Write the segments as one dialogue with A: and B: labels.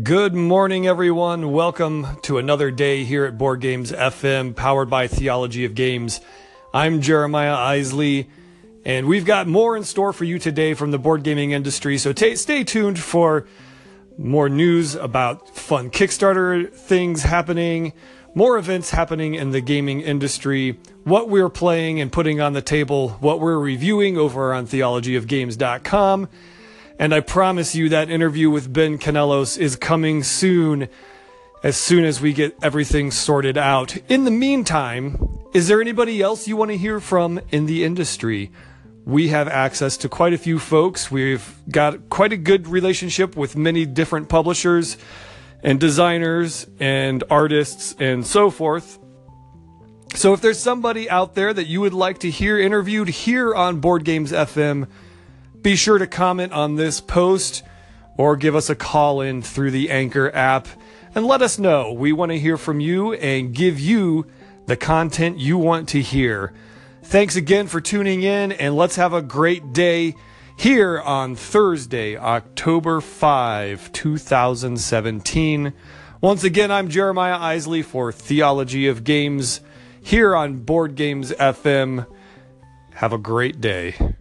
A: Good morning, everyone. Welcome to another day here at Board Games FM, powered by Theology of Games. I'm Jeremiah Isley, and we've got more in store for you today from the board gaming industry. So t- stay tuned for more news about fun Kickstarter things happening, more events happening in the gaming industry, what we're playing and putting on the table, what we're reviewing over on theologyofgames.com and I promise you that interview with Ben Canelos is coming soon, as soon as we get everything sorted out. In the meantime, is there anybody else you want to hear from in the industry? We have access to quite a few folks. We've got quite a good relationship with many different publishers and designers and artists and so forth. So if there's somebody out there that you would like to hear interviewed here on Board Games FM, be sure to comment on this post or give us a call in through the Anchor app and let us know. We want to hear from you and give you the content you want to hear. Thanks again for tuning in and let's have a great day here on Thursday, October 5, 2017. Once again, I'm Jeremiah Isley for Theology of Games here on Board Games FM. Have a great day.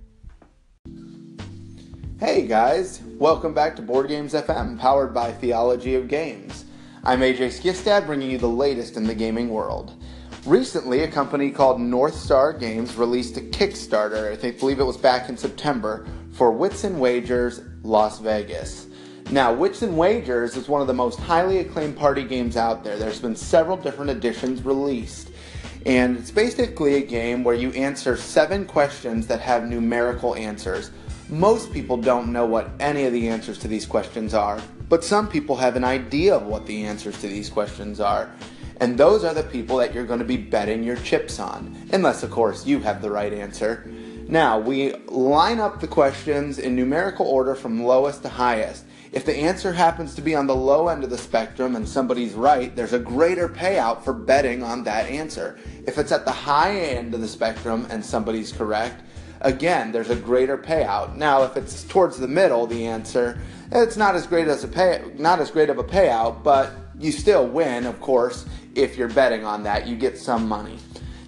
B: Hey guys, welcome back to Board Games FM, powered by Theology of Games. I'm AJ Skistad, bringing you the latest in the gaming world. Recently, a company called North Star Games released a Kickstarter, I think, believe it was back in September, for Wits and Wagers Las Vegas. Now, Wits and Wagers is one of the most highly acclaimed party games out there. There's been several different editions released. And it's basically a game where you answer seven questions that have numerical answers. Most people don't know what any of the answers to these questions are, but some people have an idea of what the answers to these questions are. And those are the people that you're going to be betting your chips on, unless, of course, you have the right answer. Now, we line up the questions in numerical order from lowest to highest. If the answer happens to be on the low end of the spectrum and somebody's right, there's a greater payout for betting on that answer. If it's at the high end of the spectrum and somebody's correct, again, there's a greater payout. Now, if it's towards the middle, the answer, it's not as great as a pay, not as great of a payout, but you still win, of course, if you're betting on that. You get some money.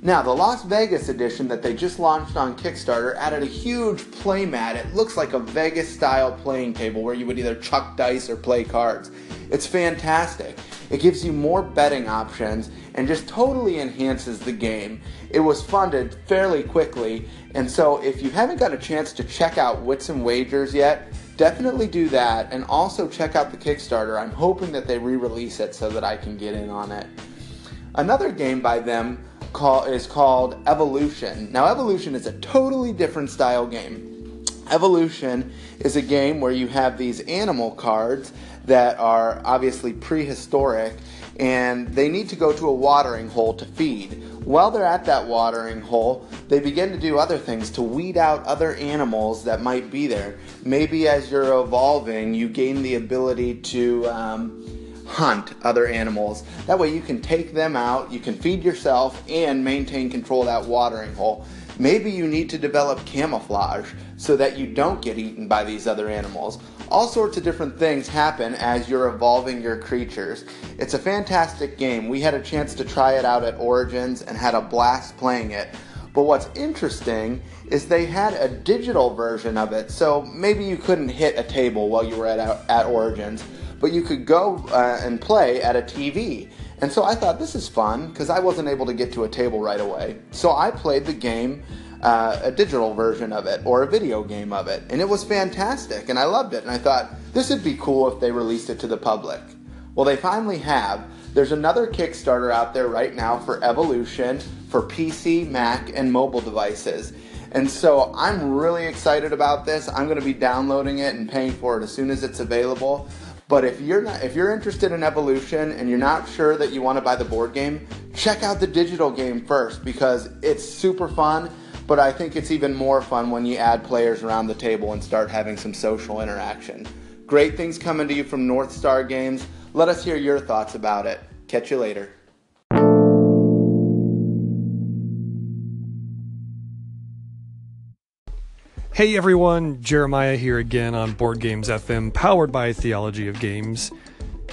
B: Now, the Las Vegas edition that they just launched on Kickstarter added a huge playmat. It looks like a Vegas style playing table where you would either chuck dice or play cards. It's fantastic. It gives you more betting options and just totally enhances the game. It was funded fairly quickly, and so if you haven't got a chance to check out Wits and Wagers yet, definitely do that and also check out the Kickstarter. I'm hoping that they re release it so that I can get in on it. Another game by them is called Evolution. Now, Evolution is a totally different style game. Evolution is a game where you have these animal cards that are obviously prehistoric and they need to go to a watering hole to feed. While they're at that watering hole, they begin to do other things to weed out other animals that might be there. Maybe as you're evolving, you gain the ability to um, hunt other animals. That way, you can take them out, you can feed yourself, and maintain control of that watering hole. Maybe you need to develop camouflage so that you don't get eaten by these other animals. All sorts of different things happen as you're evolving your creatures. It's a fantastic game. We had a chance to try it out at Origins and had a blast playing it. But what's interesting is they had a digital version of it, so maybe you couldn't hit a table while you were at, at Origins, but you could go uh, and play at a TV. And so I thought this is fun because I wasn't able to get to a table right away. So I played the game, uh, a digital version of it or a video game of it, and it was fantastic and I loved it. And I thought this would be cool if they released it to the public. Well, they finally have. There's another Kickstarter out there right now for Evolution for PC, Mac, and mobile devices. And so I'm really excited about this. I'm going to be downloading it and paying for it as soon as it's available. But if you're not, if you're interested in evolution and you're not sure that you want to buy the board game, check out the digital game first because it's super fun. But I think it's even more fun when you add players around the table and start having some social interaction. Great things coming to you from North Star Games. Let us hear your thoughts about it. Catch you later.
A: Hey everyone, Jeremiah here again on Board Games FM, powered by Theology of Games.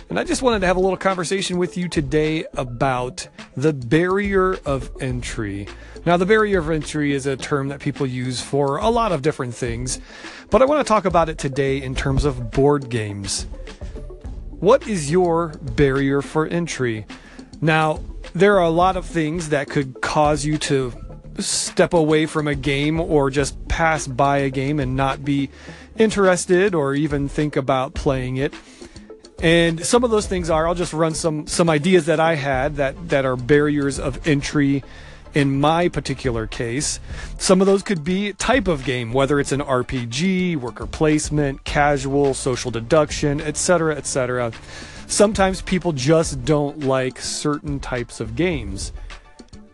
A: And I just wanted to have a little conversation with you today about the barrier of entry. Now, the barrier of entry is a term that people use for a lot of different things, but I want to talk about it today in terms of board games. What is your barrier for entry? Now, there are a lot of things that could cause you to step away from a game or just pass by a game and not be interested or even think about playing it. And some of those things are I'll just run some some ideas that I had that that are barriers of entry in my particular case. Some of those could be type of game, whether it's an RPG, worker placement, casual, social deduction, etc., etc. Sometimes people just don't like certain types of games.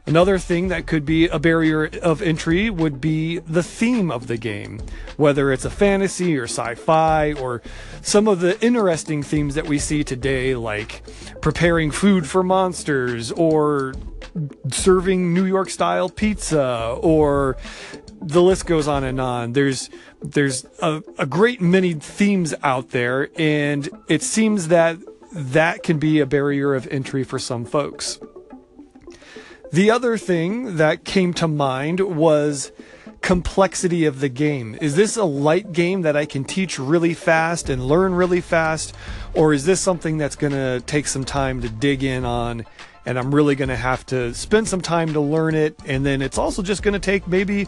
A: Another thing that could be a barrier of entry would be the theme of the game, whether it's a fantasy or sci fi or some of the interesting themes that we see today, like preparing food for monsters or serving New York style pizza or the list goes on and on. There's there's a, a great many themes out there, and it seems that that can be a barrier of entry for some folks. The other thing that came to mind was complexity of the game. Is this a light game that I can teach really fast and learn really fast? Or is this something that's going to take some time to dig in on and I'm really going to have to spend some time to learn it? And then it's also just going to take maybe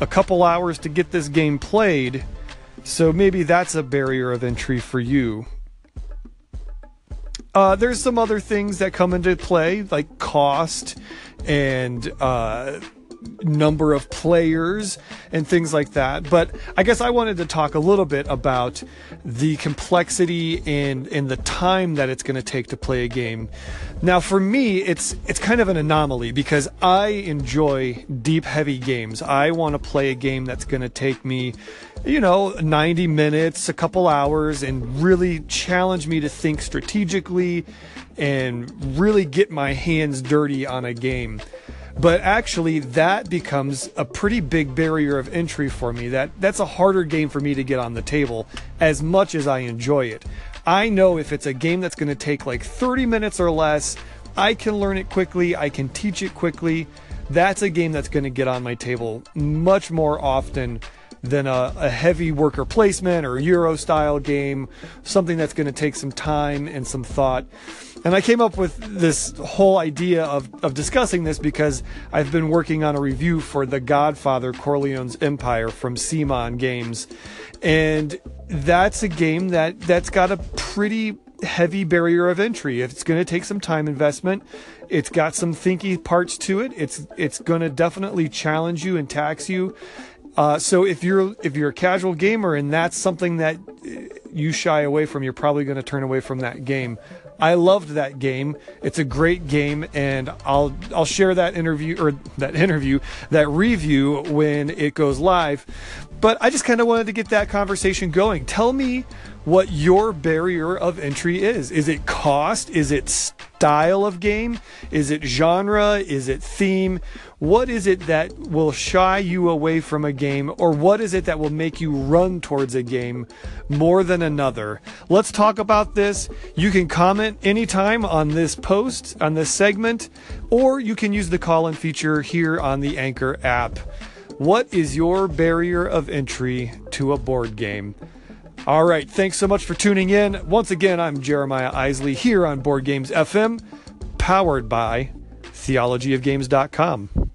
A: a couple hours to get this game played. So maybe that's a barrier of entry for you. Uh, there's some other things that come into play, like cost and uh, number of players and things like that. But I guess I wanted to talk a little bit about the complexity and and the time that it's going to take to play a game. Now, for me, it's it's kind of an anomaly because I enjoy deep, heavy games. I want to play a game that's going to take me, you know, 90 minutes, a couple hours, and really challenge me to think strategically and really get my hands dirty on a game. But actually, that becomes a pretty big barrier of entry for me. That that's a harder game for me to get on the table, as much as I enjoy it. I know if it's a game that's going to take like 30 minutes or less, I can learn it quickly. I can teach it quickly. That's a game that's going to get on my table much more often than a, a, heavy worker placement or Euro style game, something that's going to take some time and some thought. And I came up with this whole idea of, of discussing this because I've been working on a review for The Godfather Corleone's Empire from CMON Games. And that's a game that, that's got a pretty heavy barrier of entry. It's going to take some time investment. It's got some thinky parts to it. It's it's going to definitely challenge you and tax you. Uh, so if you're if you're a casual gamer and that's something that you shy away from, you're probably going to turn away from that game. I loved that game. It's a great game, and I'll I'll share that interview or that interview that review when it goes live. But I just kind of wanted to get that conversation going. Tell me what your barrier of entry is. Is it cost? Is it style of game? Is it genre? Is it theme? What is it that will shy you away from a game, or what is it that will make you run towards a game more than another? Let's talk about this. You can comment anytime on this post, on this segment, or you can use the call in feature here on the Anchor app. What is your barrier of entry to a board game? All right, thanks so much for tuning in. Once again, I'm Jeremiah Isley here on Board Games FM, powered by theologyofgames.com.